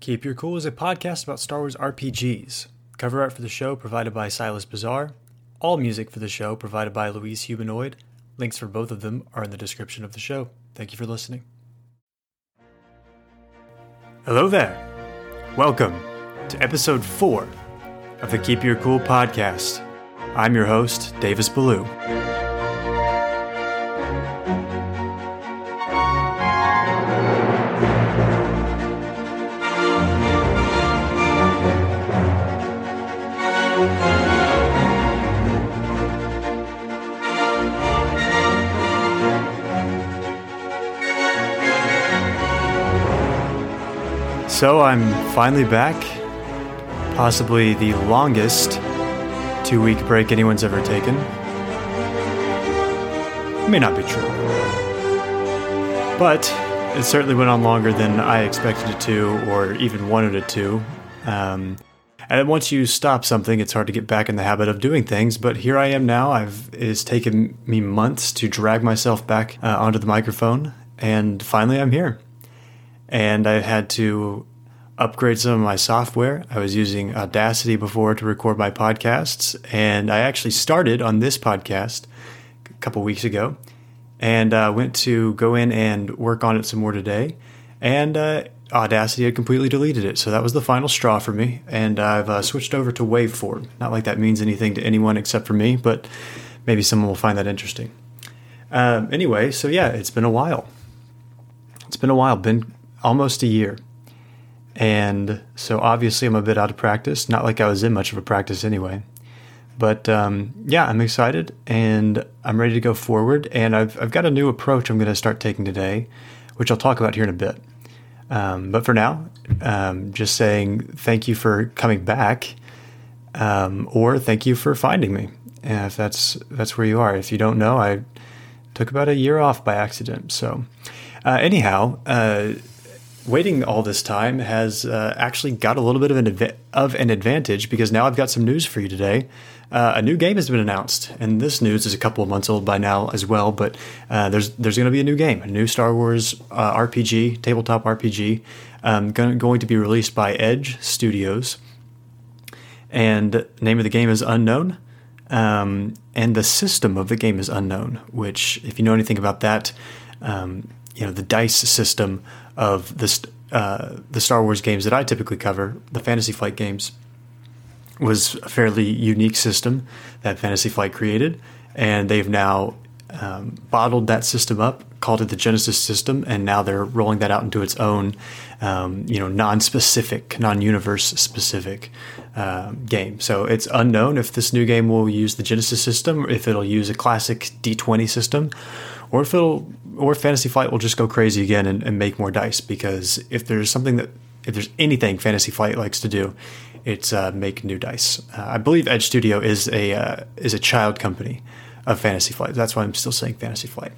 Keep Your Cool is a podcast about Star Wars RPGs. Cover art for the show provided by Silas Bizarre. All music for the show provided by Louise Humanoid. Links for both of them are in the description of the show. Thank you for listening. Hello there. Welcome to episode 4 of the Keep Your Cool podcast. I'm your host, Davis Ballou. So I'm finally back. Possibly the longest two week break anyone's ever taken. It may not be true. But it certainly went on longer than I expected it to or even wanted it to. Um, and once you stop something, it's hard to get back in the habit of doing things. But here I am now. I've it has taken me months to drag myself back uh, onto the microphone, and finally I'm here and I had to upgrade some of my software. I was using Audacity before to record my podcasts, and I actually started on this podcast a couple weeks ago, and uh, went to go in and work on it some more today, and uh, Audacity had completely deleted it, so that was the final straw for me, and I've uh, switched over to Waveform. Not like that means anything to anyone except for me, but maybe someone will find that interesting. Um, anyway, so yeah, it's been a while. It's been a while. Been almost a year. And so obviously I'm a bit out of practice, not like I was in much of a practice anyway. But um, yeah, I'm excited and I'm ready to go forward. And I've, I've got a new approach I'm going to start taking today, which I'll talk about here in a bit. Um, but for now, um, just saying thank you for coming back, um, or thank you for finding me. And if that's that's where you are. If you don't know, I took about a year off by accident. So uh, anyhow, uh, waiting all this time has uh, actually got a little bit of an of an advantage because now I've got some news for you today. Uh, a new game has been announced, and this news is a couple of months old by now as well. But uh, there's there's going to be a new game, a new Star Wars uh, RPG, tabletop RPG, um, going, going to be released by Edge Studios, and name of the game is unknown. Um, and the system of the game is unknown. Which, if you know anything about that, um, you know the dice system of the uh, the Star Wars games that I typically cover, the Fantasy Flight games, was a fairly unique system that Fantasy Flight created, and they've now um, bottled that system up, called it the Genesys system, and now they're rolling that out into its own, um, you know, non-specific, non-universe specific um, game. So it's unknown if this new game will use the Genesys system, if it'll use a classic D20 system, or if it'll or Fantasy Flight will just go crazy again and, and make more dice because if there's something that if there's anything Fantasy Flight likes to do, it's uh, make new dice. Uh, I believe Edge Studio is a uh, is a child company of Fantasy Flight. That's why I'm still saying Fantasy Flight.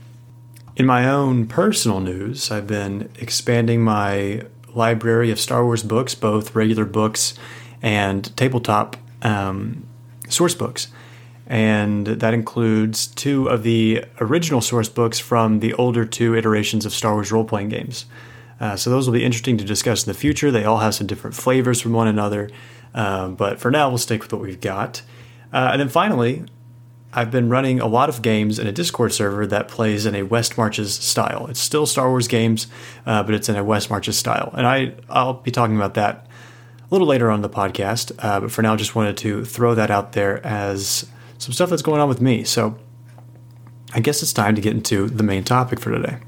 In my own personal news, I've been expanding my library of Star Wars books, both regular books and tabletop um, source books and that includes two of the original source books from the older two iterations of Star Wars role playing games. Uh, so those will be interesting to discuss in the future. They all have some different flavors from one another, um, but for now we'll stick with what we've got. Uh, and then finally, I've been running a lot of games in a Discord server that plays in a West Marches style. It's still Star Wars games, uh, but it's in a West Marches style, and I I'll be talking about that a little later on the podcast. Uh, but for now, just wanted to throw that out there as some stuff that's going on with me. So I guess it's time to get into the main topic for today.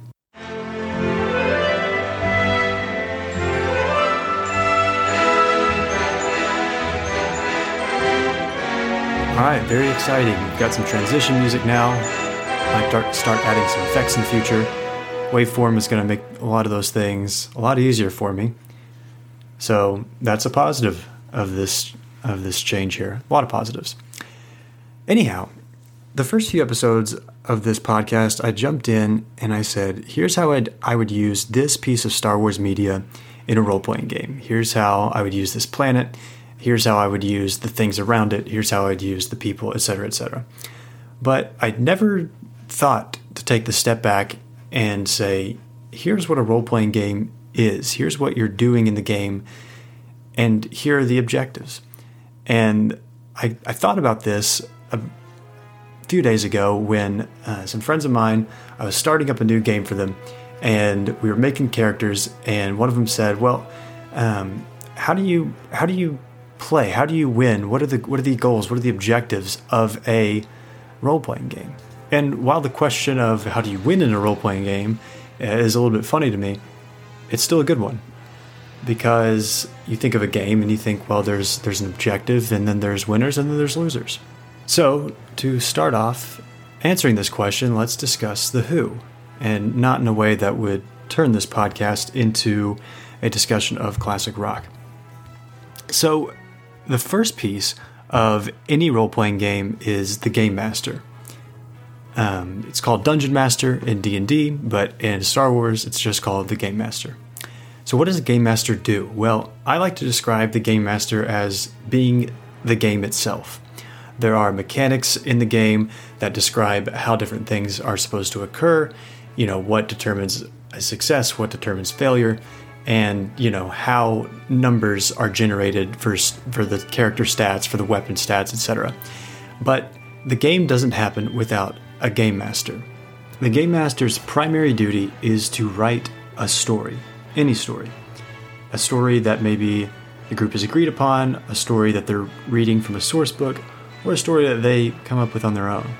All right, very exciting. We've got some transition music now. I might start adding some effects in the future. Waveform is going to make a lot of those things a lot easier for me. So that's a positive of this of this change here. A lot of positives. Anyhow, the first few episodes of this podcast, I jumped in and I said, here's how I'd, I would use this piece of Star Wars media in a role playing game. Here's how I would use this planet. Here's how I would use the things around it. Here's how I'd use the people, etc., etc. But I'd never thought to take the step back and say, here's what a role playing game is. Here's what you're doing in the game, and here are the objectives. And I, I thought about this a few days ago when uh, some friends of mine, I was starting up a new game for them, and we were making characters, and one of them said, "Well, um, how do you how do you play? How do you win? What are the what are the goals? What are the objectives of a role playing game?" And while the question of how do you win in a role playing game is a little bit funny to me, it's still a good one because you think of a game and you think, well, there's there's an objective, and then there's winners, and then there's losers. So to start off answering this question, let's discuss the who, and not in a way that would turn this podcast into a discussion of classic rock. So the first piece of any role playing game is the game master. Um, it's called Dungeon Master in D and D, but in Star Wars, it's just called the Game Master. So, what does a Game Master do? Well, I like to describe the Game Master as being the game itself. There are mechanics in the game that describe how different things are supposed to occur. You know what determines a success, what determines failure, and you know how numbers are generated for for the character stats, for the weapon stats, etc. But the game doesn't happen without a game master. The game master's primary duty is to write a story, any story. A story that maybe the group has agreed upon, a story that they're reading from a source book, or a story that they come up with on their own.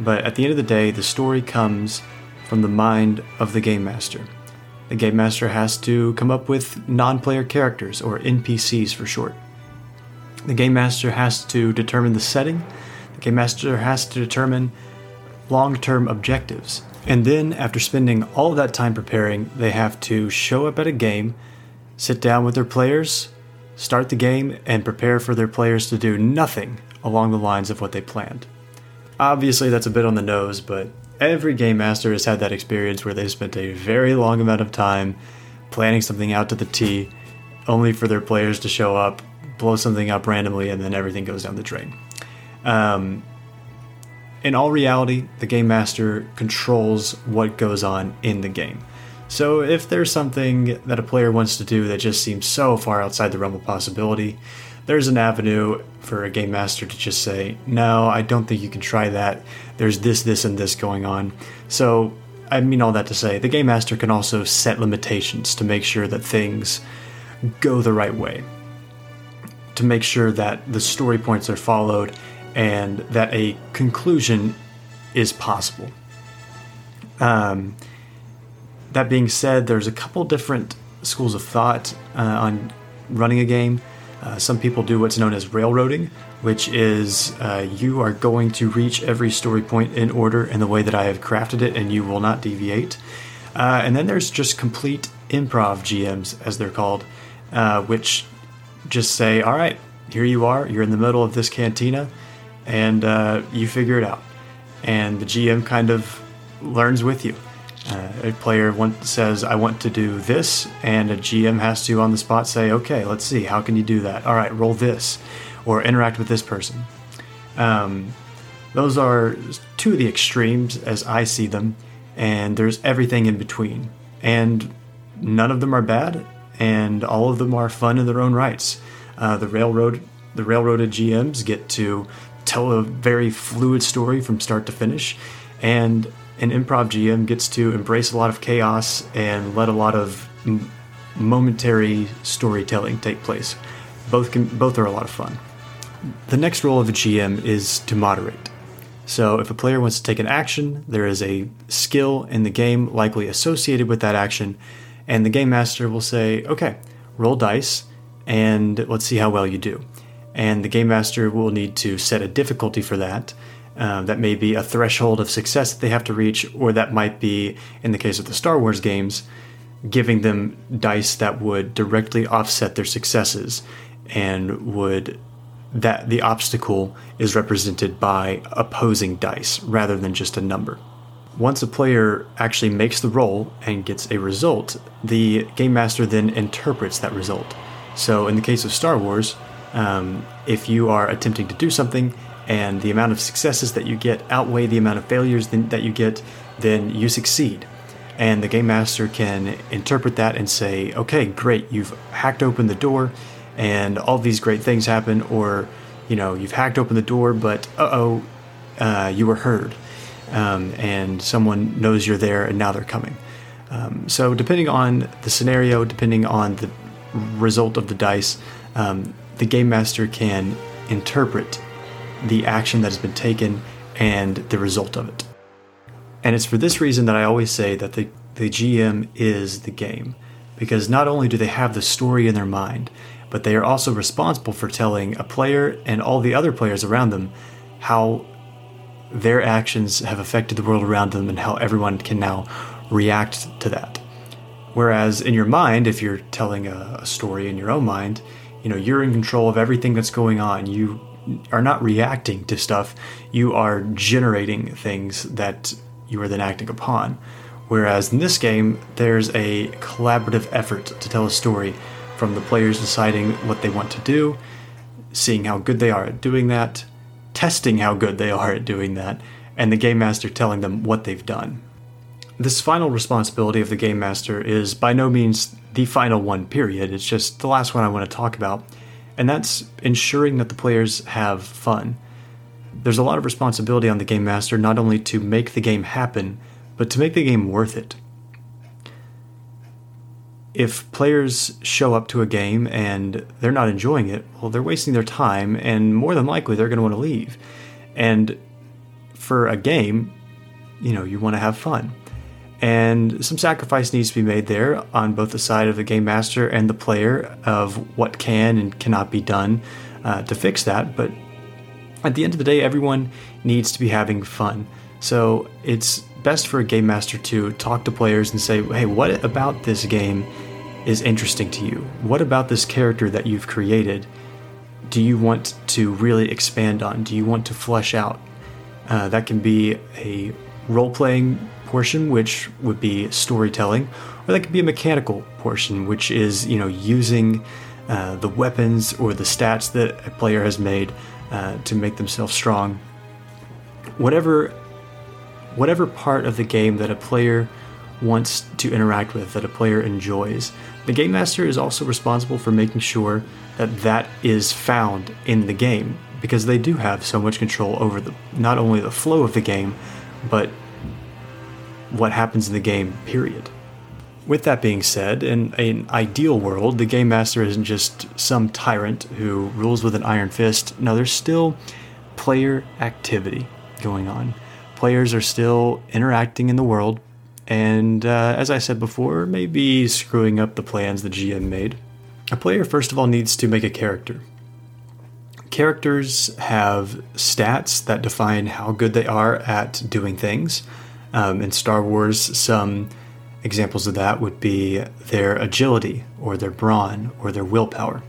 But at the end of the day, the story comes from the mind of the game master. The game master has to come up with non player characters, or NPCs for short. The game master has to determine the setting. The game master has to determine long term objectives. And then, after spending all that time preparing, they have to show up at a game, sit down with their players, start the game, and prepare for their players to do nothing along the lines of what they planned. Obviously, that's a bit on the nose, but every game master has had that experience where they've spent a very long amount of time planning something out to the T, only for their players to show up, blow something up randomly, and then everything goes down the drain. Um, in all reality, the game master controls what goes on in the game. So if there's something that a player wants to do that just seems so far outside the realm of possibility, there's an avenue for a game master to just say, No, I don't think you can try that. There's this, this, and this going on. So, I mean all that to say, the game master can also set limitations to make sure that things go the right way, to make sure that the story points are followed and that a conclusion is possible. Um, that being said, there's a couple different schools of thought uh, on running a game. Uh, some people do what's known as railroading, which is uh, you are going to reach every story point in order in the way that I have crafted it, and you will not deviate. Uh, and then there's just complete improv GMs, as they're called, uh, which just say, all right, here you are, you're in the middle of this cantina and uh, you figure it out. And the GM kind of learns with you. Uh, a player want, says, I want to do this, and a GM has to on the spot say, okay, let's see, how can you do that? All right, roll this, or interact with this person. Um, those are two of the extremes as I see them, and there's everything in between. And none of them are bad, and all of them are fun in their own rights. Uh, the railroad, the railroaded GMs get to tell a very fluid story from start to finish. And an improv GM gets to embrace a lot of chaos and let a lot of m- momentary storytelling take place. Both can both are a lot of fun. The next role of a GM is to moderate. So if a player wants to take an action, there is a skill in the game likely associated with that action, and the game master will say, "Okay, roll dice and let's see how well you do." and the game master will need to set a difficulty for that. Um, that may be a threshold of success that they have to reach, or that might be, in the case of the Star Wars games, giving them dice that would directly offset their successes and would that the obstacle is represented by opposing dice rather than just a number. Once a player actually makes the roll and gets a result, the game master then interprets that result. So in the case of Star Wars, um, if you are attempting to do something and the amount of successes that you get outweigh the amount of failures that you get, then you succeed. and the game master can interpret that and say, okay, great, you've hacked open the door, and all these great things happen, or you know, you've hacked open the door, but uh-oh, uh, you were heard, um, and someone knows you're there, and now they're coming. Um, so depending on the scenario, depending on the result of the dice, um, the game master can interpret the action that has been taken and the result of it. And it's for this reason that I always say that the, the GM is the game. Because not only do they have the story in their mind, but they are also responsible for telling a player and all the other players around them how their actions have affected the world around them and how everyone can now react to that. Whereas in your mind, if you're telling a, a story in your own mind, you know, you're in control of everything that's going on. You are not reacting to stuff, you are generating things that you are then acting upon. Whereas in this game, there's a collaborative effort to tell a story from the players deciding what they want to do, seeing how good they are at doing that, testing how good they are at doing that, and the game master telling them what they've done. This final responsibility of the game master is by no means the final one, period. It's just the last one I want to talk about, and that's ensuring that the players have fun. There's a lot of responsibility on the game master not only to make the game happen, but to make the game worth it. If players show up to a game and they're not enjoying it, well, they're wasting their time, and more than likely they're going to want to leave. And for a game, you know, you want to have fun. And some sacrifice needs to be made there on both the side of the game master and the player of what can and cannot be done uh, to fix that. But at the end of the day, everyone needs to be having fun. So it's best for a game master to talk to players and say, hey, what about this game is interesting to you? What about this character that you've created do you want to really expand on? Do you want to flesh out? Uh, that can be a role playing portion, which would be storytelling, or that could be a mechanical portion, which is you know using uh, the weapons or the stats that a player has made uh, to make themselves strong. Whatever, whatever part of the game that a player wants to interact with, that a player enjoys, the game master is also responsible for making sure that that is found in the game because they do have so much control over the not only the flow of the game, but what happens in the game, period. With that being said, in an ideal world, the game master isn't just some tyrant who rules with an iron fist. No, there's still player activity going on. Players are still interacting in the world, and uh, as I said before, maybe screwing up the plans the GM made. A player, first of all, needs to make a character. Characters have stats that define how good they are at doing things. Um, in Star Wars, some examples of that would be their agility, or their brawn, or their willpower.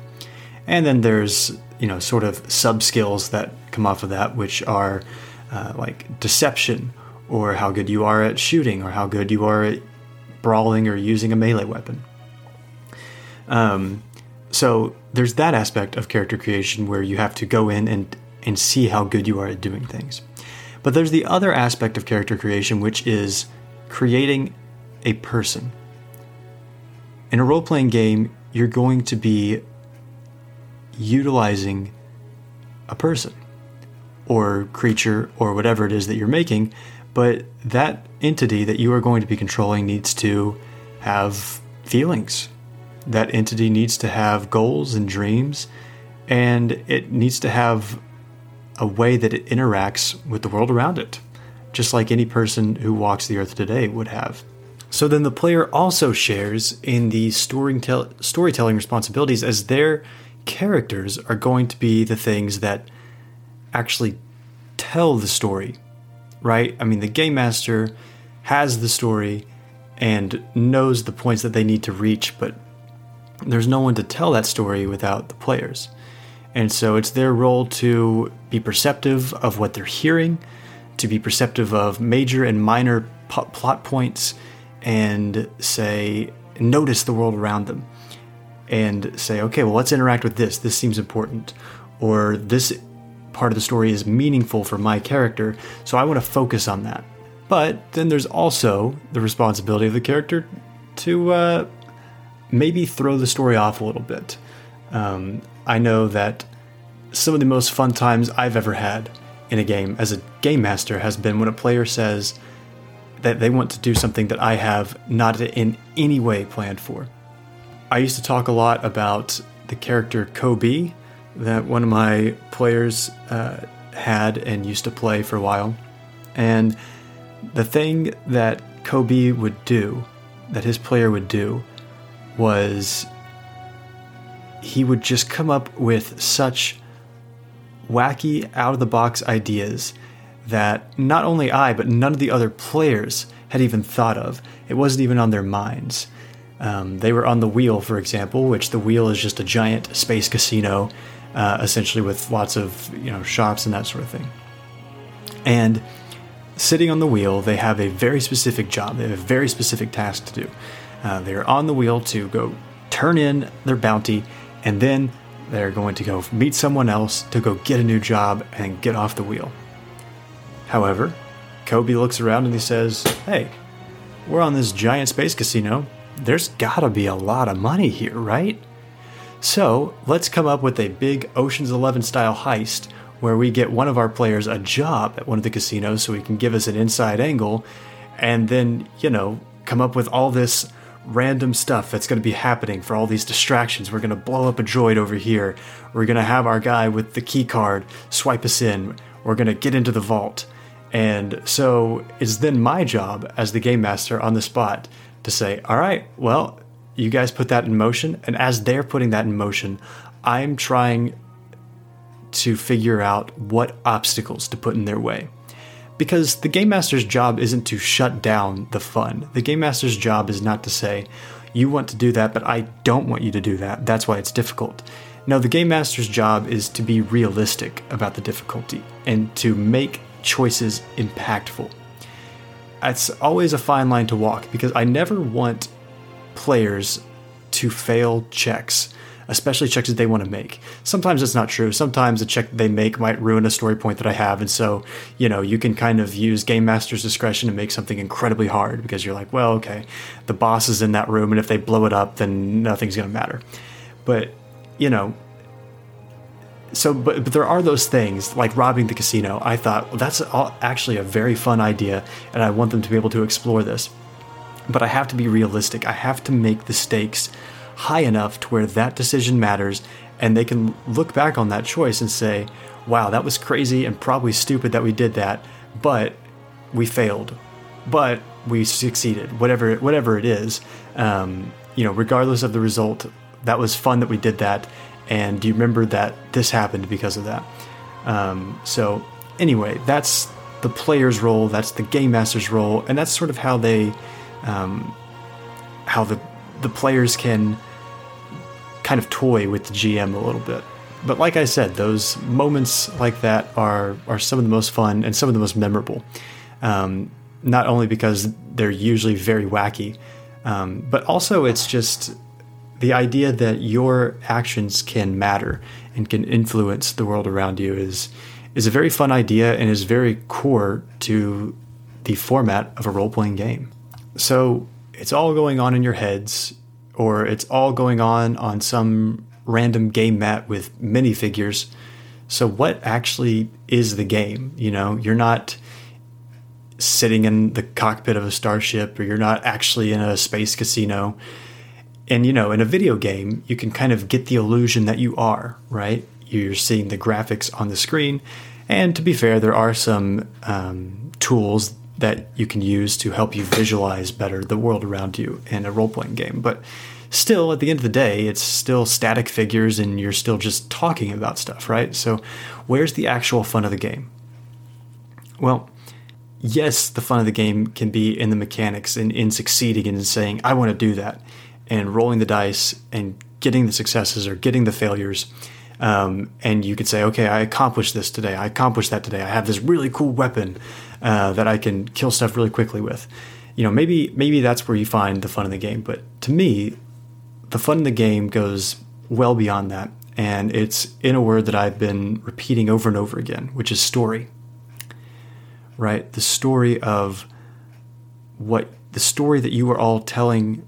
And then there's, you know, sort of sub skills that come off of that, which are uh, like deception, or how good you are at shooting, or how good you are at brawling or using a melee weapon. Um, so there's that aspect of character creation where you have to go in and, and see how good you are at doing things. But there's the other aspect of character creation, which is creating a person. In a role playing game, you're going to be utilizing a person or creature or whatever it is that you're making, but that entity that you are going to be controlling needs to have feelings. That entity needs to have goals and dreams, and it needs to have a way that it interacts with the world around it, just like any person who walks the earth today would have. So then the player also shares in the storytelling responsibilities as their characters are going to be the things that actually tell the story, right? I mean, the game master has the story and knows the points that they need to reach, but there's no one to tell that story without the players. And so it's their role to be perceptive of what they're hearing, to be perceptive of major and minor plot points, and say, notice the world around them. And say, okay, well, let's interact with this. This seems important. Or this part of the story is meaningful for my character, so I want to focus on that. But then there's also the responsibility of the character to uh, maybe throw the story off a little bit. Um, I know that some of the most fun times I've ever had in a game as a game master has been when a player says that they want to do something that I have not in any way planned for. I used to talk a lot about the character Kobe that one of my players uh, had and used to play for a while. And the thing that Kobe would do, that his player would do, was he would just come up with such wacky, out of the box ideas that not only I, but none of the other players had even thought of. It wasn't even on their minds. Um, they were on the wheel, for example, which the wheel is just a giant space casino, uh, essentially with lots of you know shops and that sort of thing. And sitting on the wheel, they have a very specific job. They have a very specific task to do. Uh, they're on the wheel to go turn in their bounty, and then they're going to go meet someone else to go get a new job and get off the wheel. However, Kobe looks around and he says, Hey, we're on this giant space casino. There's gotta be a lot of money here, right? So let's come up with a big Ocean's Eleven style heist where we get one of our players a job at one of the casinos so he can give us an inside angle and then, you know, come up with all this random stuff that's going to be happening for all these distractions. We're going to blow up a droid over here. We're going to have our guy with the key card swipe us in. We're going to get into the vault. And so it's then my job as the game master on the spot to say, all right, well, you guys put that in motion. And as they're putting that in motion, I'm trying to figure out what obstacles to put in their way because the game master's job isn't to shut down the fun. The game master's job is not to say, you want to do that, but I don't want you to do that. That's why it's difficult. No, the game master's job is to be realistic about the difficulty and to make choices impactful. It's always a fine line to walk because I never want players to fail checks especially checks that they want to make. Sometimes it's not true. Sometimes a check they make might ruin a story point that I have. And so, you know, you can kind of use game master's discretion to make something incredibly hard because you're like, well, okay, the boss is in that room, and if they blow it up, then nothing's going to matter. But, you know, so but, but there are those things like robbing the casino i thought well, that's all, actually a very fun idea and i want them to be able to explore this but i have to be realistic i have to make the stakes high enough to where that decision matters and they can look back on that choice and say, wow, that was crazy and probably stupid that we did that, but we failed. But we succeeded, whatever whatever it is. Um, you know, regardless of the result, that was fun that we did that. And do you remember that this happened because of that? Um, so anyway, that's the player's role, that's the game master's role, and that's sort of how they, um, how the the players can kind of toy with the GM a little bit. But like I said, those moments like that are are some of the most fun and some of the most memorable. Um, not only because they're usually very wacky, um, but also it's just the idea that your actions can matter and can influence the world around you is is a very fun idea and is very core to the format of a role playing game. So it's all going on in your heads or it's all going on on some random game mat with minifigures. So, what actually is the game? You know, you're not sitting in the cockpit of a starship, or you're not actually in a space casino. And, you know, in a video game, you can kind of get the illusion that you are, right? You're seeing the graphics on the screen. And to be fair, there are some um, tools that you can use to help you visualize better the world around you in a role playing game. But still, at the end of the day, it's still static figures and you're still just talking about stuff, right? So, where's the actual fun of the game? Well, yes, the fun of the game can be in the mechanics and in succeeding and in saying, I want to do that, and rolling the dice and getting the successes or getting the failures. Um, and you could say, okay, I accomplished this today. I accomplished that today. I have this really cool weapon uh, that I can kill stuff really quickly with. You know, maybe maybe that's where you find the fun in the game. But to me, the fun in the game goes well beyond that, and it's in a word that I've been repeating over and over again, which is story. Right, the story of what the story that you are all telling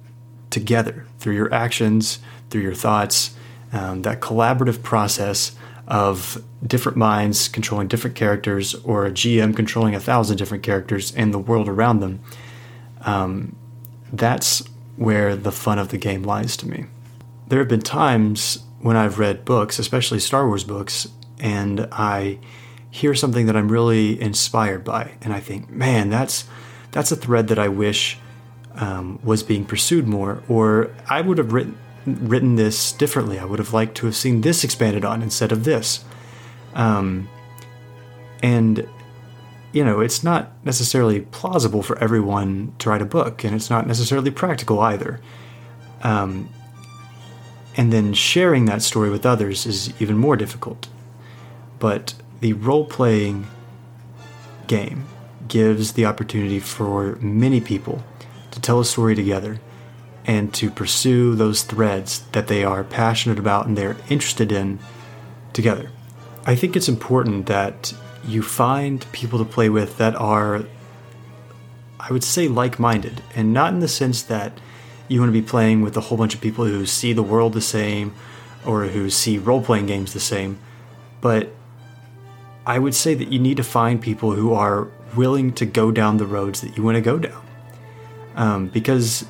together through your actions, through your thoughts, um, that collaborative process of different minds controlling different characters or a GM controlling a thousand different characters and the world around them. Um, that's where the fun of the game lies to me. There have been times when I've read books, especially Star Wars books, and I hear something that I'm really inspired by, and I think, man, that's that's a thread that I wish um, was being pursued more, or I would have written written this differently. I would have liked to have seen this expanded on instead of this. Um, and you know, it's not necessarily plausible for everyone to write a book, and it's not necessarily practical either. Um, and then sharing that story with others is even more difficult. But the role playing game gives the opportunity for many people to tell a story together and to pursue those threads that they are passionate about and they're interested in together. I think it's important that you find people to play with that are, I would say, like minded, and not in the sense that you want to be playing with a whole bunch of people who see the world the same or who see role playing games the same, but I would say that you need to find people who are willing to go down the roads that you want to go down. Um, because,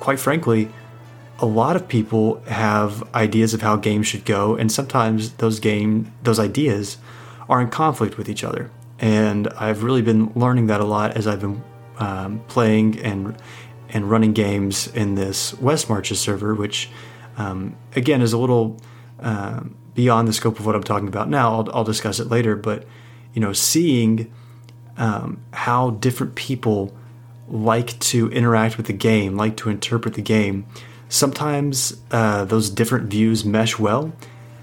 quite frankly, a lot of people have ideas of how games should go, and sometimes those game those ideas are in conflict with each other. And I've really been learning that a lot as I've been um, playing and and running games in this West Marches server, which um, again is a little um, beyond the scope of what I'm talking about now. I'll, I'll discuss it later, but you know, seeing um, how different people like to interact with the game, like to interpret the game. Sometimes uh, those different views mesh well,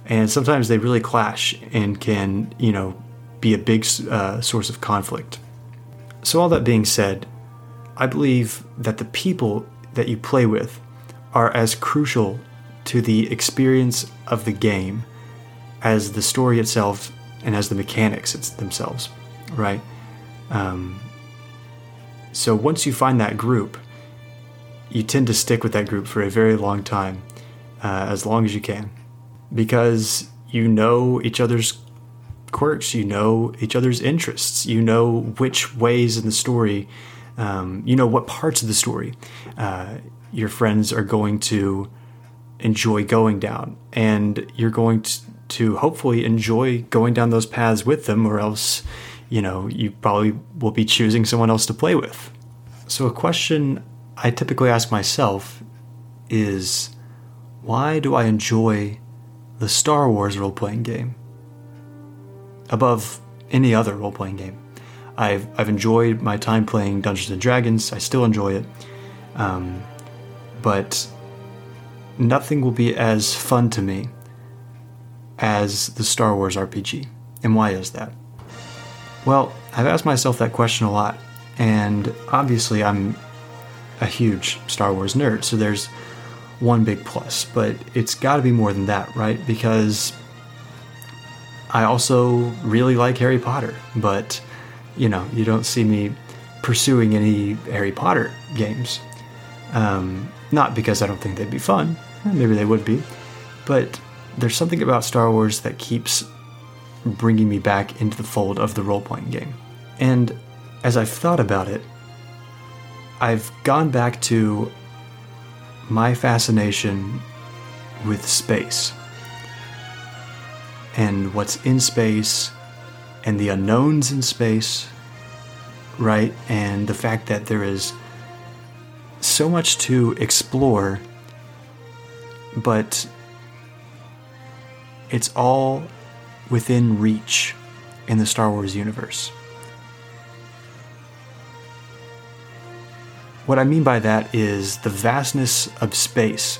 and sometimes they really clash and can, you know, be a big uh, source of conflict. So, all that being said, I believe that the people that you play with are as crucial to the experience of the game as the story itself and as the mechanics themselves, right? Um, so once you find that group, you tend to stick with that group for a very long time, uh, as long as you can, because you know each other's quirks, you know each other's interests, you know which ways in the story, um, you know what parts of the story uh, your friends are going to enjoy going down, and you're going to to hopefully enjoy going down those paths with them, or else, you know, you probably will be choosing someone else to play with. So, a question I typically ask myself is why do I enjoy the Star Wars role playing game above any other role playing game? I've, I've enjoyed my time playing Dungeons and Dragons, I still enjoy it. Um, but nothing will be as fun to me as the Star Wars RPG. And why is that? Well, I've asked myself that question a lot, and obviously I'm a huge Star Wars nerd, so there's one big plus, but it's got to be more than that, right? Because I also really like Harry Potter, but you know, you don't see me pursuing any Harry Potter games. Um, not because I don't think they'd be fun, maybe they would be, but there's something about Star Wars that keeps bringing me back into the fold of the role playing game. And as I've thought about it, I've gone back to my fascination with space and what's in space and the unknowns in space, right? And the fact that there is so much to explore, but it's all within reach in the Star Wars universe. What I mean by that is the vastness of space,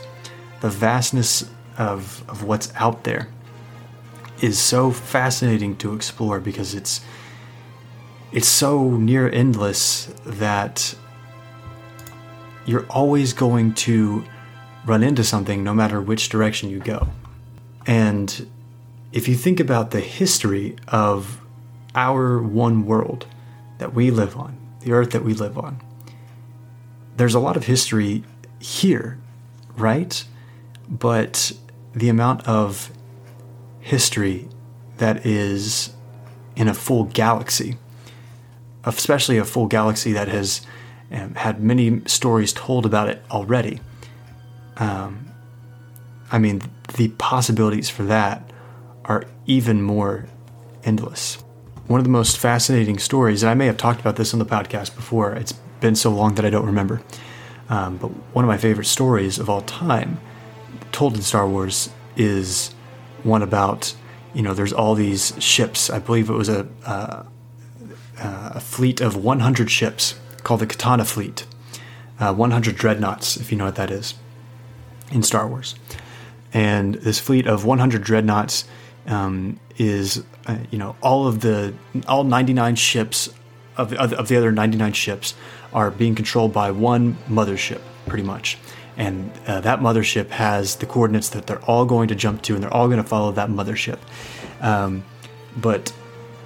the vastness of, of what's out there is so fascinating to explore because it's it's so near endless that you're always going to run into something no matter which direction you go. And if you think about the history of our one world that we live on, the earth that we live on, there's a lot of history here, right? But the amount of history that is in a full galaxy, especially a full galaxy that has um, had many stories told about it already. Um, I mean, the possibilities for that are even more endless. One of the most fascinating stories, and I may have talked about this on the podcast before, it's been so long that I don't remember, um, but one of my favorite stories of all time told in Star Wars is one about, you know, there's all these ships. I believe it was a, uh, a fleet of 100 ships called the Katana Fleet, uh, 100 dreadnoughts, if you know what that is, in Star Wars. And this fleet of 100 dreadnoughts um, is, uh, you know, all of the all 99 ships of, of, of the other 99 ships are being controlled by one mothership, pretty much. And uh, that mothership has the coordinates that they're all going to jump to, and they're all going to follow that mothership. Um, but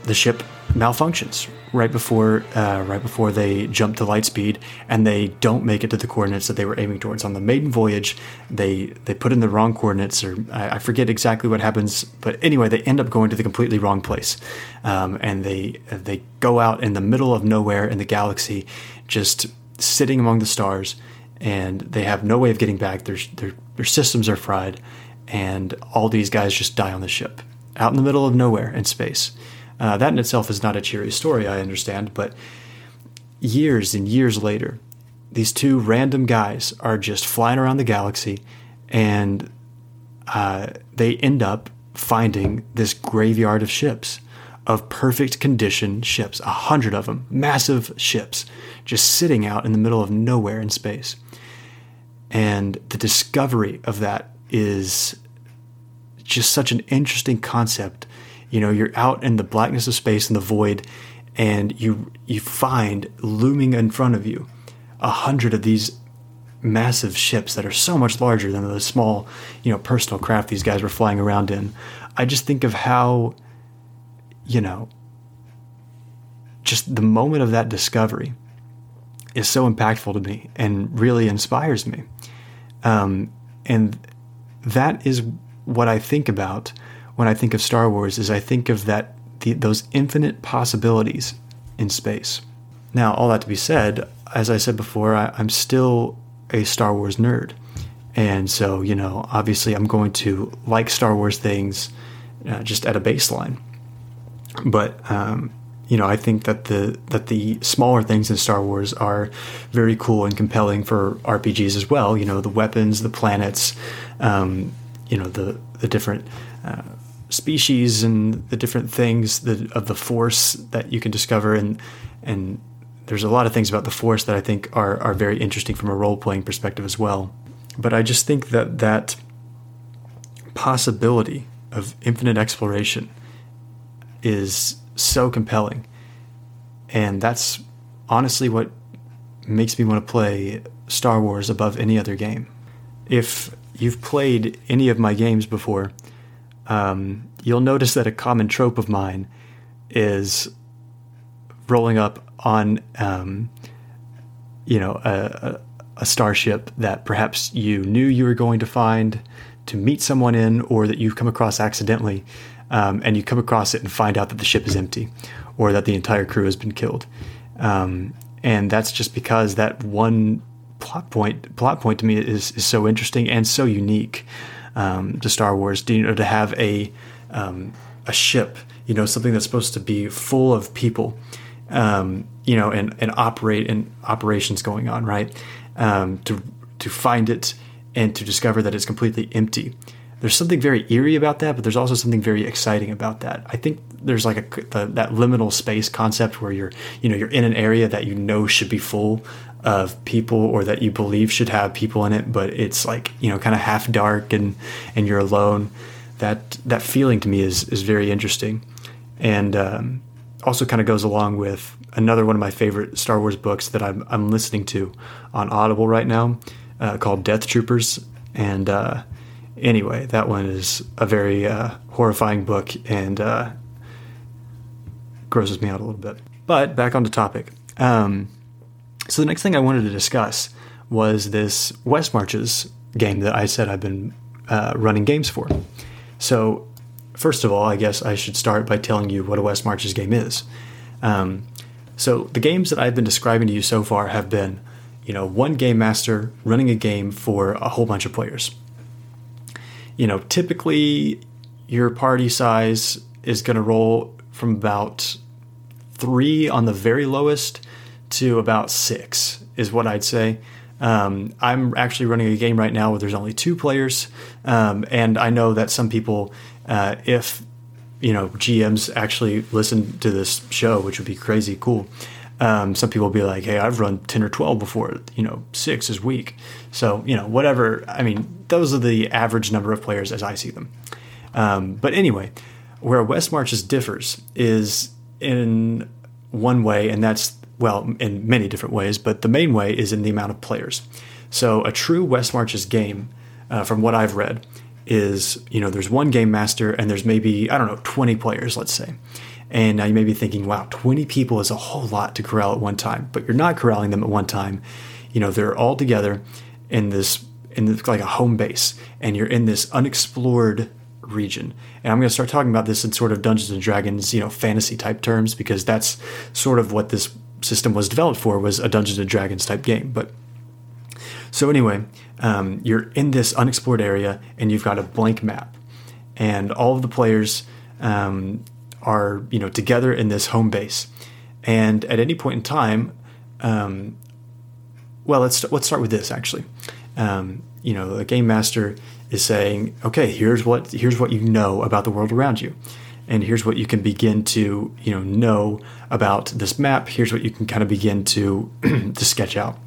the ship malfunctions right before uh, right before they jump to light speed, and they don't make it to the coordinates that they were aiming towards. On the maiden voyage, they they put in the wrong coordinates, or I, I forget exactly what happens, but anyway, they end up going to the completely wrong place, um, and they they go out in the middle of nowhere in the galaxy, just sitting among the stars, and they have no way of getting back. Their their their systems are fried, and all these guys just die on the ship out in the middle of nowhere in space. Uh, that in itself is not a cheery story, I understand, but years and years later, these two random guys are just flying around the galaxy and uh, they end up finding this graveyard of ships, of perfect condition ships, a hundred of them, massive ships, just sitting out in the middle of nowhere in space. And the discovery of that is just such an interesting concept you know, you're out in the blackness of space and the void, and you you find looming in front of you a hundred of these massive ships that are so much larger than the small, you know, personal craft these guys were flying around in. I just think of how, you know, just the moment of that discovery is so impactful to me and really inspires me. Um, and that is what I think about when I think of Star Wars is I think of that the, those infinite possibilities in space. Now, all that to be said, as I said before, I, I'm still a Star Wars nerd. And so, you know, obviously I'm going to like Star Wars things uh, just at a baseline. But, um, you know, I think that the that the smaller things in Star Wars are very cool and compelling for RPGs as well. You know, the weapons, the planets, um, you know, the the different uh, species and the different things that, of the force that you can discover and and there's a lot of things about the force that I think are are very interesting from a role playing perspective as well. But I just think that that possibility of infinite exploration is so compelling. And that's honestly what makes me want to play Star Wars above any other game. If you've played any of my games before, um, you'll notice that a common trope of mine is rolling up on, um, you know, a, a, starship that perhaps you knew you were going to find to meet someone in, or that you've come across accidentally, um, and you come across it and find out that the ship is empty, or that the entire crew has been killed. Um, and that's just because that one plot point plot point to me is, is so interesting and so unique um, to Star Wars. You know, to have a um, a ship, you know, something that's supposed to be full of people, um, you know, and and operate and operations going on, right? Um, to to find it and to discover that it's completely empty. There's something very eerie about that, but there's also something very exciting about that. I think there's like a the, that liminal space concept where you're you know you're in an area that you know should be full of people or that you believe should have people in it, but it's like you know kind of half dark and and you're alone. That that feeling to me is is very interesting, and um, also kind of goes along with another one of my favorite Star Wars books that I'm I'm listening to on Audible right now, uh, called Death Troopers. And uh, anyway, that one is a very uh, horrifying book and uh, grosses me out a little bit. But back on the topic. Um, So the next thing I wanted to discuss was this West Marches game that I said I've been uh, running games for. So first of all, I guess I should start by telling you what a West Marches game is. Um, so the games that I've been describing to you so far have been, you know, one game master running a game for a whole bunch of players. You know, typically your party size is going to roll from about three on the very lowest to about six, is what I'd say. Um, I'm actually running a game right now where there's only two players, um, and I know that some people, uh, if you know GMs actually listen to this show, which would be crazy cool. Um, some people will be like, "Hey, I've run ten or twelve before. You know, six is weak." So you know, whatever. I mean, those are the average number of players as I see them. Um, but anyway, where West Marches differs is in one way, and that's well, in many different ways, but the main way is in the amount of players. So a true West Marches game, uh, from what I've read, is you know there's one game master and there's maybe I don't know 20 players, let's say. And now you may be thinking, wow, 20 people is a whole lot to corral at one time, but you're not corralling them at one time. You know, they're all together in this in this, like a home base, and you're in this unexplored region. And I'm going to start talking about this in sort of Dungeons and Dragons, you know, fantasy type terms because that's sort of what this system was developed for was a Dungeons and Dragons type game. But so anyway, um, you're in this unexplored area and you've got a blank map, and all of the players um, are you know together in this home base. And at any point in time, um, well, let's let's start with this actually. Um, you know, the game master is saying, okay, here's what here's what you know about the world around you and here's what you can begin to you know know about this map. Here's what you can kind of begin to to sketch out.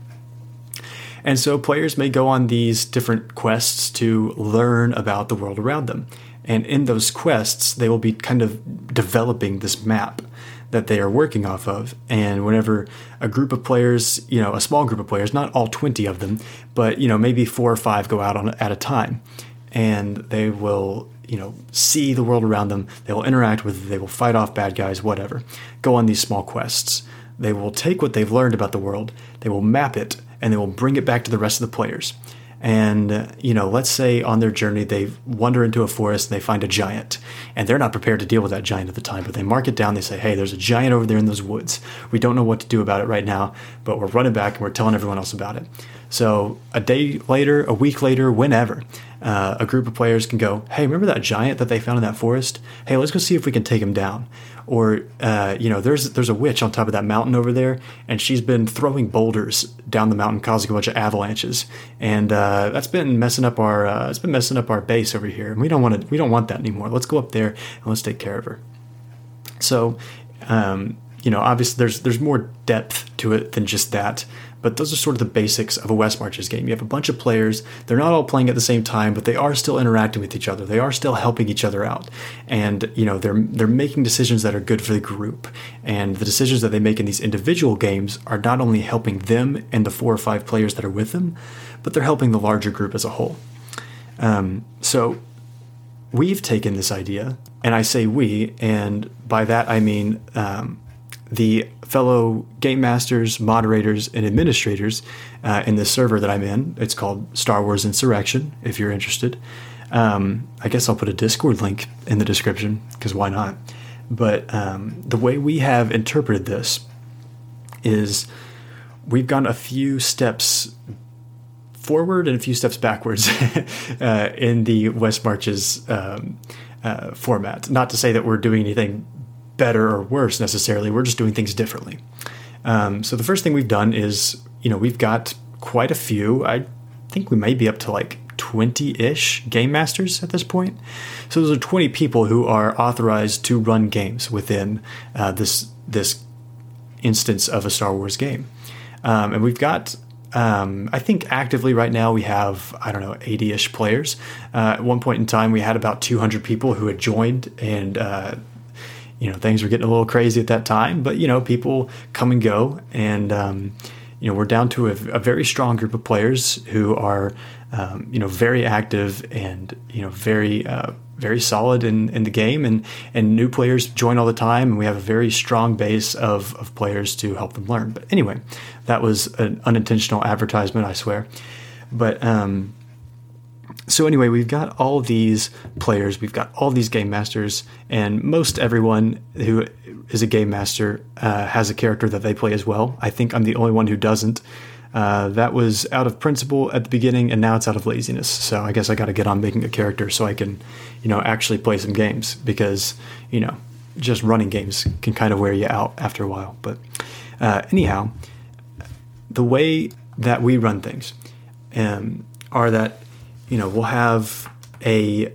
And so players may go on these different quests to learn about the world around them. And in those quests they will be kind of developing this map that they are working off of. And whenever a group of players you know a small group of players not all 20 of them but you know maybe four or five go out on at a time. And they will you know see the world around them. They will interact with they will fight off bad guys whatever. Go on these small quests. They will take what they've learned about the world they will map it and they will bring it back to the rest of the players. And uh, you know let's say on their journey they wander into a forest and they find a giant. And they're not prepared to deal with that giant at the time but they mark it down they say hey there's a giant over there in those woods. We don't know what to do about it right now but we're running back and we're telling everyone else about it so a day later a week later whenever uh, a group of players can go, hey, remember that giant that they found in that forest? Hey, let's go see if we can take him down. Or uh, you know, there's there's a witch on top of that mountain over there, and she's been throwing boulders down the mountain, causing a bunch of avalanches, and uh, that's been messing up our uh, it's been messing up our base over here, and we don't want to we don't want that anymore. Let's go up there and let's take care of her. So. Um, you know, obviously there's there's more depth to it than just that. But those are sort of the basics of a West Marches game. You have a bunch of players. They're not all playing at the same time, but they are still interacting with each other. They are still helping each other out. And, you know, they're they're making decisions that are good for the group. And the decisions that they make in these individual games are not only helping them and the four or five players that are with them, but they're helping the larger group as a whole. Um, so we've taken this idea, and I say we, and by that I mean um, the fellow game masters, moderators, and administrators uh, in the server that I'm in. It's called Star Wars Insurrection, if you're interested. Um, I guess I'll put a Discord link in the description because why not? But um, the way we have interpreted this is we've gone a few steps forward and a few steps backwards uh, in the West Marches um, uh, format. Not to say that we're doing anything better or worse necessarily. We're just doing things differently. Um, so the first thing we've done is, you know, we've got quite a few. I think we may be up to like 20 ish game masters at this point. So those are 20 people who are authorized to run games within uh, this this instance of a Star Wars game. Um, and we've got um, I think actively right now we have, I don't know, 80 ish players. Uh, at one point in time, we had about 200 people who had joined, and uh, you know things were getting a little crazy at that time but you know people come and go and um, you know we're down to a, a very strong group of players who are um, you know very active and you know very uh, very solid in, in the game and and new players join all the time and we have a very strong base of, of players to help them learn. But anyway that was an unintentional advertisement I swear. But um, so anyway, we've got all these players, we've got all these game masters, and most everyone who is a game master uh, has a character that they play as well. I think I'm the only one who doesn't. Uh, that was out of principle at the beginning, and now it's out of laziness. So I guess I got to get on making a character so I can, you know, actually play some games because you know, just running games can kind of wear you out after a while. But uh, anyhow, the way that we run things um, are that you know, we'll have a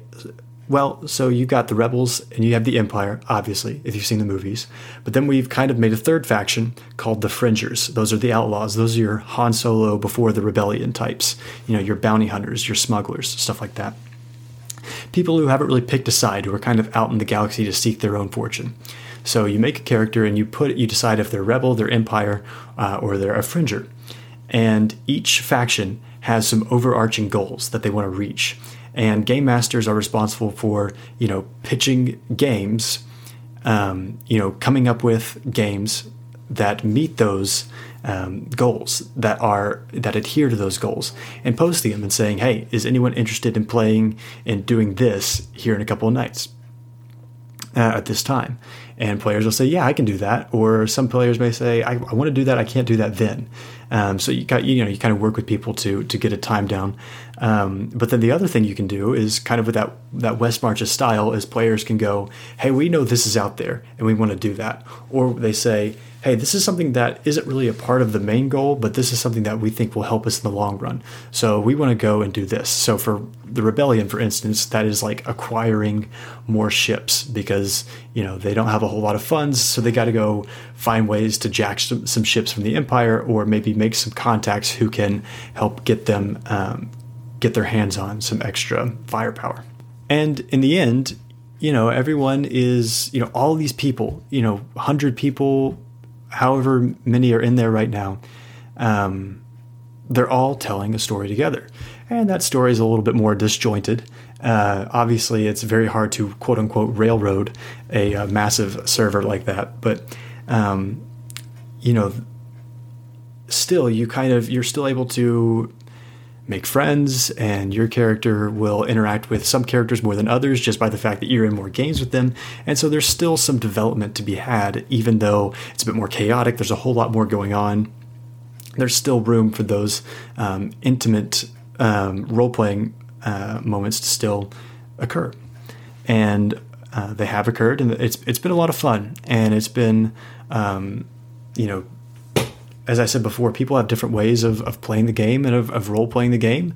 well, so you've got the rebels and you have the empire, obviously, if you've seen the movies. But then we've kind of made a third faction called the Fringers. Those are the outlaws. Those are your Han Solo before the rebellion types. You know, your bounty hunters, your smugglers, stuff like that. People who haven't really picked a side, who are kind of out in the galaxy to seek their own fortune. So you make a character and you put you decide if they're rebel, they're empire, uh, or they're a Fringer. And each faction has some overarching goals that they want to reach. And game masters are responsible for, you know, pitching games, um, you know, coming up with games that meet those um, goals that are that adhere to those goals and posting them and saying, "Hey, is anyone interested in playing and doing this here in a couple of nights uh, at this time?" And players will say, "Yeah, I can do that." Or some players may say, "I, I want to do that. I can't do that then." Um, so you got you know you kind of work with people to to get a time down. Um, but then the other thing you can do is kind of with that that West Marches style is players can go, hey, we know this is out there and we want to do that, or they say, hey, this is something that isn't really a part of the main goal, but this is something that we think will help us in the long run. So we want to go and do this. So for the rebellion, for instance, that is like acquiring more ships because you know they don't have a whole lot of funds, so they got to go find ways to jack some, some, ships from the empire, or maybe make some contacts who can help get them um, get their hands on some extra firepower. And in the end, you know, everyone is, you know, all these people, you know, 100 people, however many are in there right now, um, they're all telling a story together. And that story is a little bit more disjointed. Uh, obviously, it's very hard to quote unquote railroad a, a massive server like that. But, um, you know, still, you kind of, you're still able to make friends, and your character will interact with some characters more than others just by the fact that you're in more games with them. And so there's still some development to be had, even though it's a bit more chaotic. There's a whole lot more going on. There's still room for those um, intimate um, role playing uh, moments to still occur. And uh, they have occurred, and it's it's been a lot of fun, and it's been, um, you know, as I said before, people have different ways of, of playing the game and of, of role playing the game.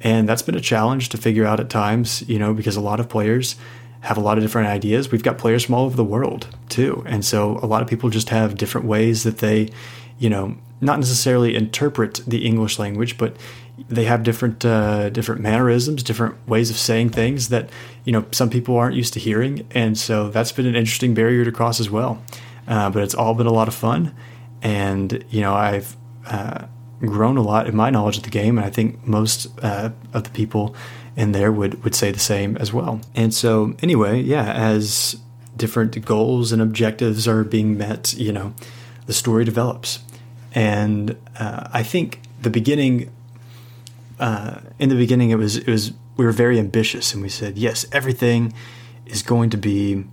And that's been a challenge to figure out at times, you know, because a lot of players have a lot of different ideas. We've got players from all over the world too. And so a lot of people just have different ways that they, you know, not necessarily interpret the English language, but they have different uh, different mannerisms, different ways of saying things that you know some people aren't used to hearing, and so that's been an interesting barrier to cross as well. Uh, but it's all been a lot of fun, and you know I've uh, grown a lot in my knowledge of the game, and I think most uh, of the people in there would would say the same as well. And so anyway, yeah, as different goals and objectives are being met, you know, the story develops, and uh, I think the beginning. Uh, in the beginning, it was it was we were very ambitious, and we said yes, everything is going to be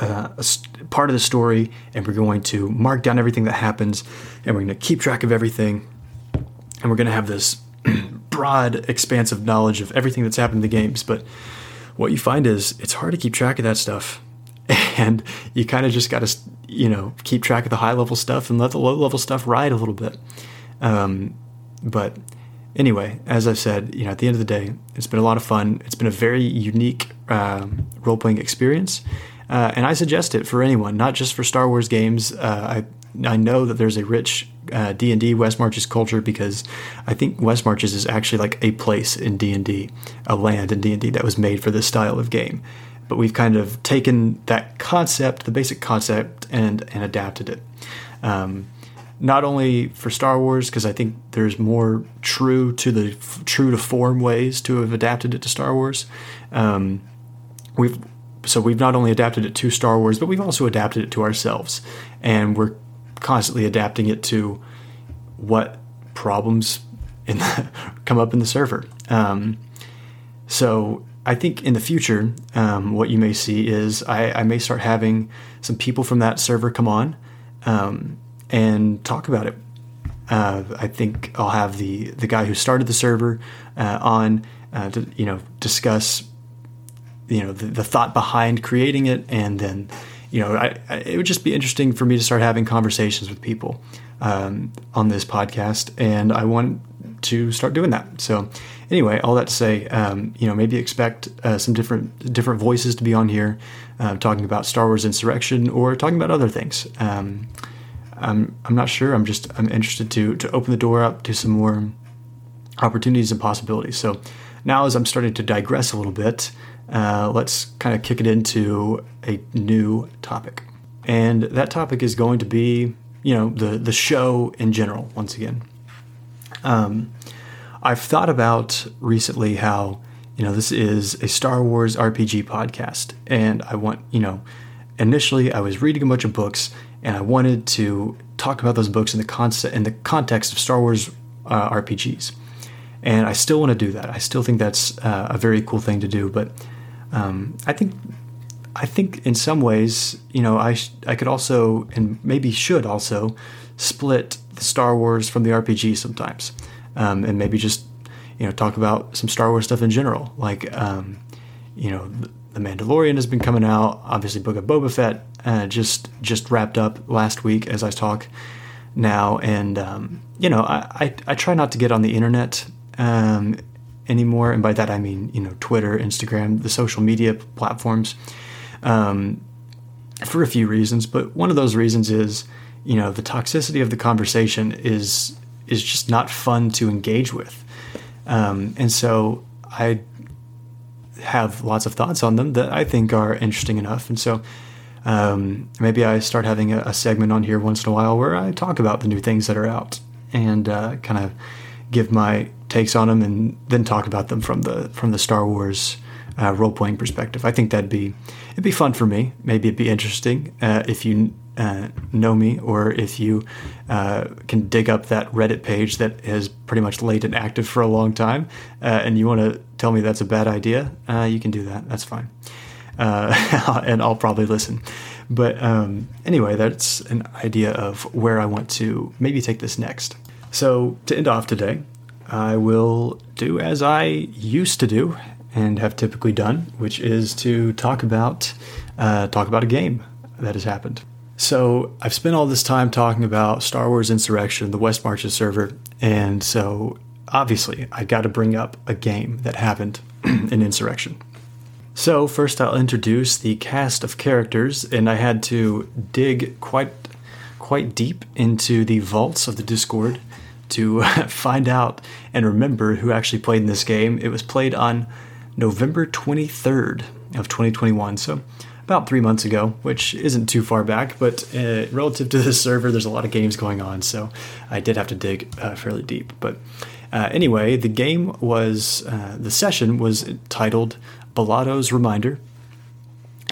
uh, a, part of the story, and we're going to mark down everything that happens, and we're going to keep track of everything, and we're going to have this broad, expansive knowledge of everything that's happened in the games. But what you find is it's hard to keep track of that stuff, and you kind of just got to, you know, keep track of the high level stuff and let the low level stuff ride a little bit. Um, but anyway, as I've said, you know, at the end of the day, it's been a lot of fun. It's been a very unique um, role playing experience, uh, and I suggest it for anyone, not just for Star Wars games. Uh, I I know that there's a rich uh, D and D West Marches culture because I think West Marches is actually like a place in D and D, a land in D and D that was made for this style of game. But we've kind of taken that concept, the basic concept, and and adapted it. Um, not only for Star Wars because I think there's more true to the true to form ways to have adapted it to Star Wars. Um, we've so we've not only adapted it to Star Wars, but we've also adapted it to ourselves, and we're constantly adapting it to what problems the, come up in the server. Um, so I think in the future, um, what you may see is I, I, may start having some people from that server come on um, and talk about it. Uh, I think I'll have the the guy who started the server uh, on uh, to you know discuss you know the, the, thought behind creating it, and then you know I, I, it would just be interesting for me to start having conversations with people um, on this podcast, and I want to start doing that. So anyway, all that to say, um, you know, maybe expect uh, some different different voices to be on here, uh, talking about Star Wars Insurrection or talking about other things. Um, I'm I'm not sure. I'm just I'm interested to to open the door up to some more opportunities and possibilities. So now, as I'm starting to digress a little bit, uh, let's kind of kick it into a new topic, and that topic is going to be you know the the show in general. Once again. Um, I've thought about recently how, you know, this is a Star Wars RPG podcast. And I want, you know, initially I was reading a bunch of books and I wanted to talk about those books in the concept in the context of Star Wars uh, RPGs. And I still want to do that. I still think that's uh, a very cool thing to do. But um, I think I think in some ways, you know, I sh- I could also and maybe should also split the Star Wars from the RPG sometimes um, and maybe just you know talk about some Star Wars stuff in general. Like um, you know, The Mandalorian has been coming out. Obviously, Book of Boba Fett uh, just just wrapped up last week as I talk now, and um, you know, I, I, I try not to get on the internet um, anymore, and by that I mean you know Twitter, Instagram, the social media platforms. Um, for a few reasons, but one of those reasons is, you know, the toxicity of the conversation is is just not fun to engage with. Um, and so I have lots of thoughts on them that I think are interesting enough. And so um, maybe I start having a, a, segment on here once in a while where I talk about the new things that are out and uh, kind of give my takes on them and then talk about them from the from the Star Wars uh, role playing perspective. I think that'd be it'd be fun for me. Maybe it'd be interesting uh, if you uh, know me or if you uh, can dig up that Reddit page that has pretty much laid and active for a long time uh, and you want to tell me that's a bad idea, uh, you can do that. That's fine. And I'll probably listen. But um, anyway, that's an idea of where I want to maybe take this next. So, to end off today, I will do as I used to do and have typically done, which is to talk about uh, talk about a game that has happened. So I've spent all this time talking about Star Wars Insurrection, the West Marches server, and so obviously I got to bring up a game that happened in Insurrection. So first I'll introduce the cast of characters, and I had to dig quite quite deep into the vaults of the Discord to find out and remember who actually played in this game. It was played on November 23rd of 2021. So about three months ago, which isn't too far back, but uh, relative to this server, there's a lot of games going on, so I did have to dig uh, fairly deep. But uh, anyway, the game was, uh, the session was titled Balado's Reminder,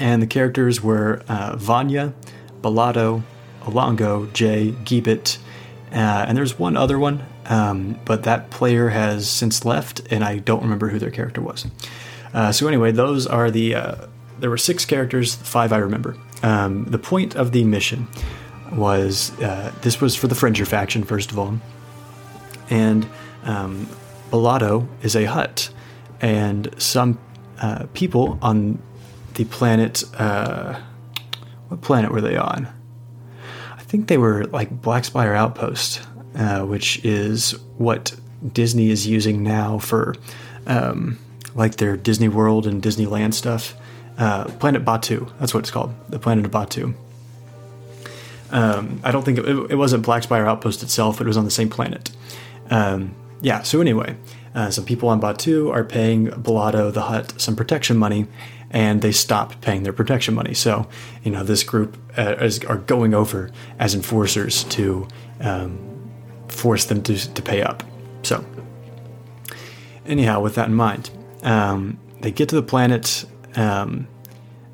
and the characters were uh, Vanya, Balado, Alongo, Jay, Gibbet, uh, and there's one other one, um, but that player has since left, and I don't remember who their character was. so anyway, those are the there were six characters, five I remember. Um, the point of the mission was uh, this was for the Fringer faction, first of all. And um, is a Hutt, and some uh, people on the planet. Uh, what planet were they on? I think they were like Black Spire Outpost, uh, which is what Disney is using now for um, like their Disney World and Disneyland stuff uh, planet Batuu, that's what it's called, the planet of Batuu. Um, I don't think it, it, wasn't Black Spire Outpost itself; it was on the same planet. Um, yeah. So anyway, uh, some people on Batuu are paying Bellotto the Hutt some protection money, and they stop paying their protection money. So, you know, this group uh, is, are going over as enforcers to um, force them to, to pay up. So, anyhow, with that in mind, um, they get to the planet. Um,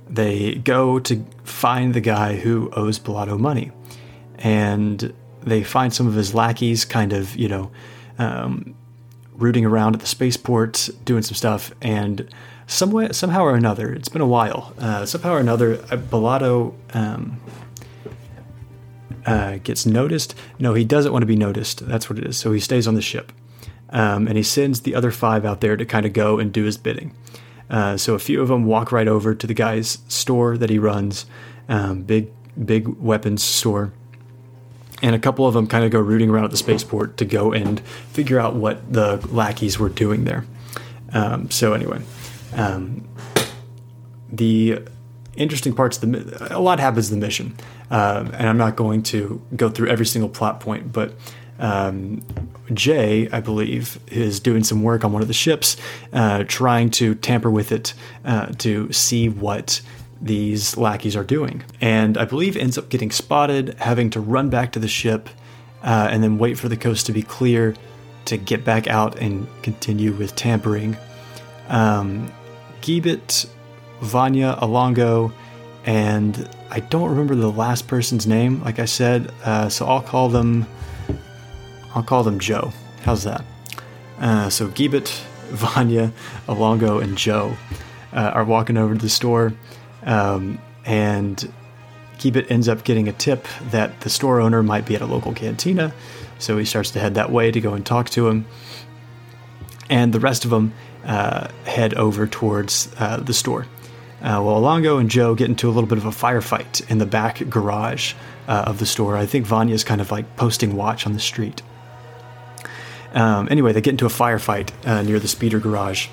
they go to find the guy who owes Bellotto money, and they find some of his lackeys, kind of, you know, um, rooting around at the spaceport, doing some stuff, and some way, somehow or another, it's been a while. Uh, somehow or another, uh, Bellotto um, uh, gets noticed. No, he doesn't want to be noticed. That's what it is. So he stays on the ship, um, and he sends the other five out there to kind of go and do his bidding. Uh, so a few of them walk right over to the guy's store that he runs, um, big big weapons store, and a couple of them kind of go rooting around at the spaceport to go and figure out what the lackeys were doing there. Um, so anyway, um, the interesting parts of the a lot happens in the mission, uh, and I'm not going to go through every single plot point, but um, Jay, I believe, is doing some work on one of the ships, uh, trying to tamper with it uh, to see what these lackeys are doing. And I believe ends up getting spotted, having to run back to the ship, uh, and then wait for the coast to be clear to get back out and continue with tampering. Um, Geebit, Vanya, Alongo, and I don't remember the last person's name, like I said, uh, so I'll call them. I'll call them Joe. How's that? Uh, so Geebit, Vanya, Alongo, and Joe uh, are walking over to the store, um, and Geebit ends up getting a tip that the store owner might be at a local cantina, so he starts to head that way to go and talk to him. And the rest of them head over towards uh, the store. Uh, well, Alongo and Joe get into a little bit of a firefight in the back garage uh, of the store. I think Vanya's kind of like posting watch on the street. Um, anyway, they get into a firefight uh, near the speeder garage,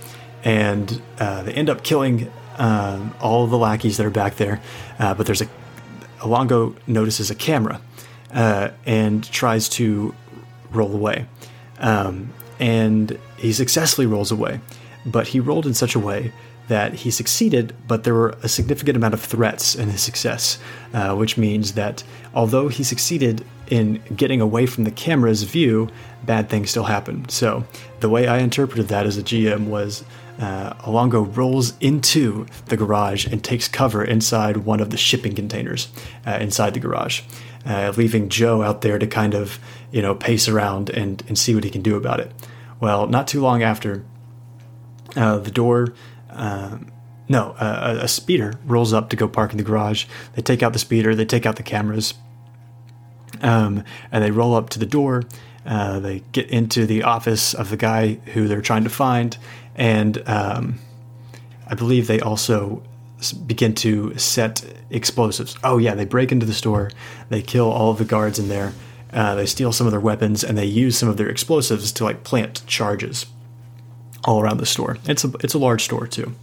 and uh, they end up killing um, all the lackeys that are back there. Uh, but there's a Alongo notices a camera uh, and tries to roll away, um, and he successfully rolls away. But he rolled in such a way that he succeeded, but there were a significant amount of threats in his success, uh, which means that although he succeeded in getting away from the camera's view, bad things still happen. So the way I interpreted that as a GM was uh, Alongo rolls into the garage and takes cover inside one of the shipping containers uh, inside the garage, uh, leaving Joe out there to kind of you know pace around and, and see what he can do about it. Well, not too long after, uh, the door. Um, no, a, a speeder rolls up to go park in the garage. They take out the speeder, they take out the cameras, um, and they roll up to the door. Uh, they get into the office of the guy who they're trying to find, and um, I believe they also begin to set explosives. Oh yeah, they break into the store, they kill all of the guards in there, uh, they steal some of their weapons, and they use some of their explosives to like plant charges all around the store. It's a it's a large store too.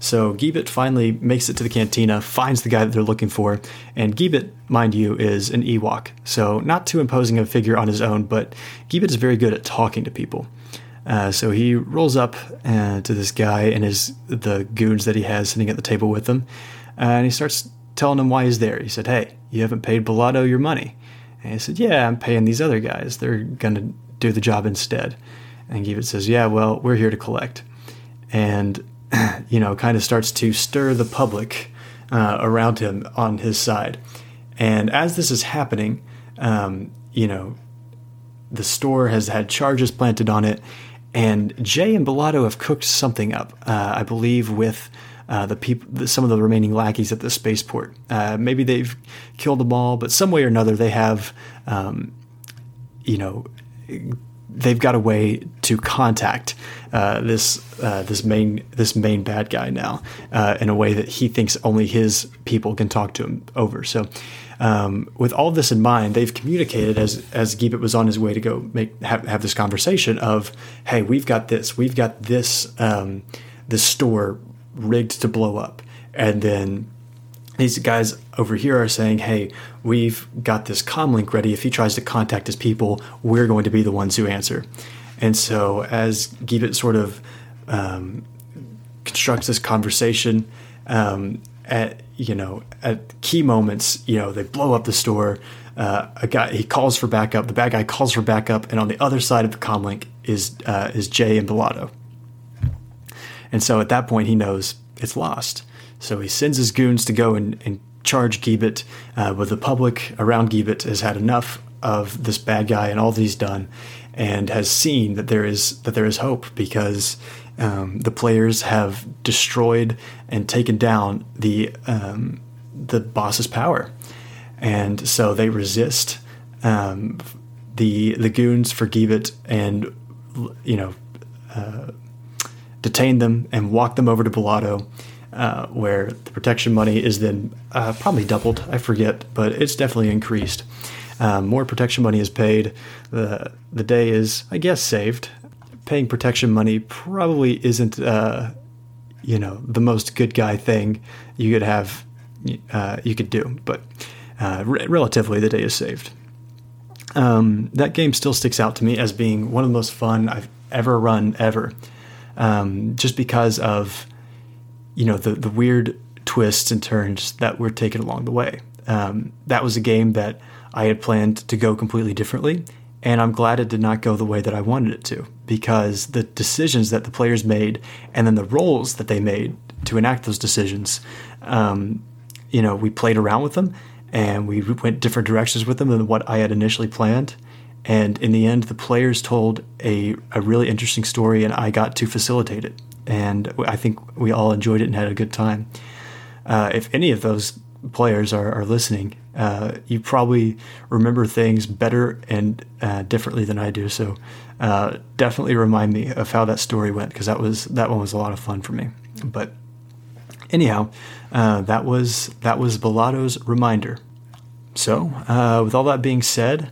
So Geebit finally makes it to the cantina, finds the guy that they're looking for, and Geebit, mind you, is an Ewok. So not too imposing a figure on his own, but Geebit is very good at talking to people. Uh, so he rolls up uh, to this guy and his the goons that he has sitting at the table with him, uh, and he starts telling him why he's there. He said, "Hey, you haven't paid Bellotto your money." And he said, "Yeah, I'm paying these other guys. They're gonna do the job instead." And Geebit says, "Yeah, well, we're here to collect." And you know, kind of starts to stir the public uh, around him on his side. And as this is happening, um, you know, the store has had charges planted on it, and Jay and Bellotto have cooked something up, uh, I believe, with uh, the people, some of the remaining lackeys at the spaceport. Uh, maybe they've killed them all, but some way or another they have, um, you know, they've got a way to contact uh, this uh, this main this main bad guy now uh, in a way that he thinks only his people can talk to him over. So, um, with all this in mind, they've communicated as as Geebit was on his way to go make have, have this conversation of, hey, we've got this, we've got this um, this store rigged to blow up, and then these guys over here are saying, hey, we've got this comlink ready. If he tries to contact his people, we're going to be the ones who answer. And so as Gibbet sort of um, constructs this conversation, um, at you know at key moments, you know they blow up the store. Uh, a guy he calls for backup. The bad guy calls for backup, and on the other side of the comlink is uh, is Jay and Bellotto. And so at that point, he knows it's lost. So he sends his goons to go and, and charge Gibbet, uh, but the public around Gibbet has had enough of this bad guy and all that he's done, and has seen that there is that there is hope because um, the players have destroyed and taken down the um, the boss's power, and so they resist um, the the goons for Gibbet and you know uh, detain them and walk them over to Bellotto. Uh, where the protection money is then uh, probably doubled. I forget, but it's definitely increased. Um, more protection money is paid. The the day is, I guess, saved paying protection money probably isn't, uh, you know, the most good guy thing you could have, uh, you could do. But uh, re- relatively, the day is saved. Um, that game still sticks out to me as being one of the most fun I've ever run ever, um, just because of, you know, the the weird twists and turns that were taken along the way. Um, that was a game that I had planned to go completely differently, and I'm glad it did not go the way that I wanted it to because the decisions that the players made and then the rolls that they made to enact those decisions, um, you know, we played around with them and we went different directions with them than what I had initially planned. And in the end, the players told a, a really interesting story and I got to facilitate it. And I think we all enjoyed it and had a good time. Uh, if any of those players are, are listening, uh, you probably remember things better and uh, differently than I do. So uh, definitely remind me of how that story went because that was that one was a lot of fun for me. But anyhow, uh, that was that was Bellotto's reminder. So uh, with all that being said,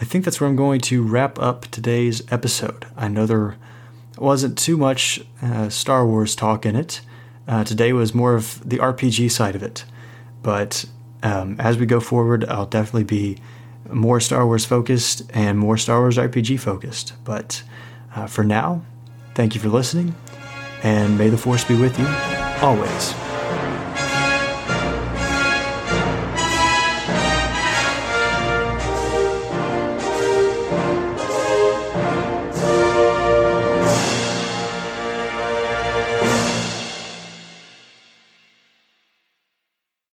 I think that's where I'm going to wrap up today's episode. Another wasn't too much uh, Star Wars talk in it. today was more of the RPG side of it. But um, as we go forward, I'll definitely be more Star Wars focused and more Star Wars RPG focused. But uh, for now, thank you for listening, and may the Force be with you always.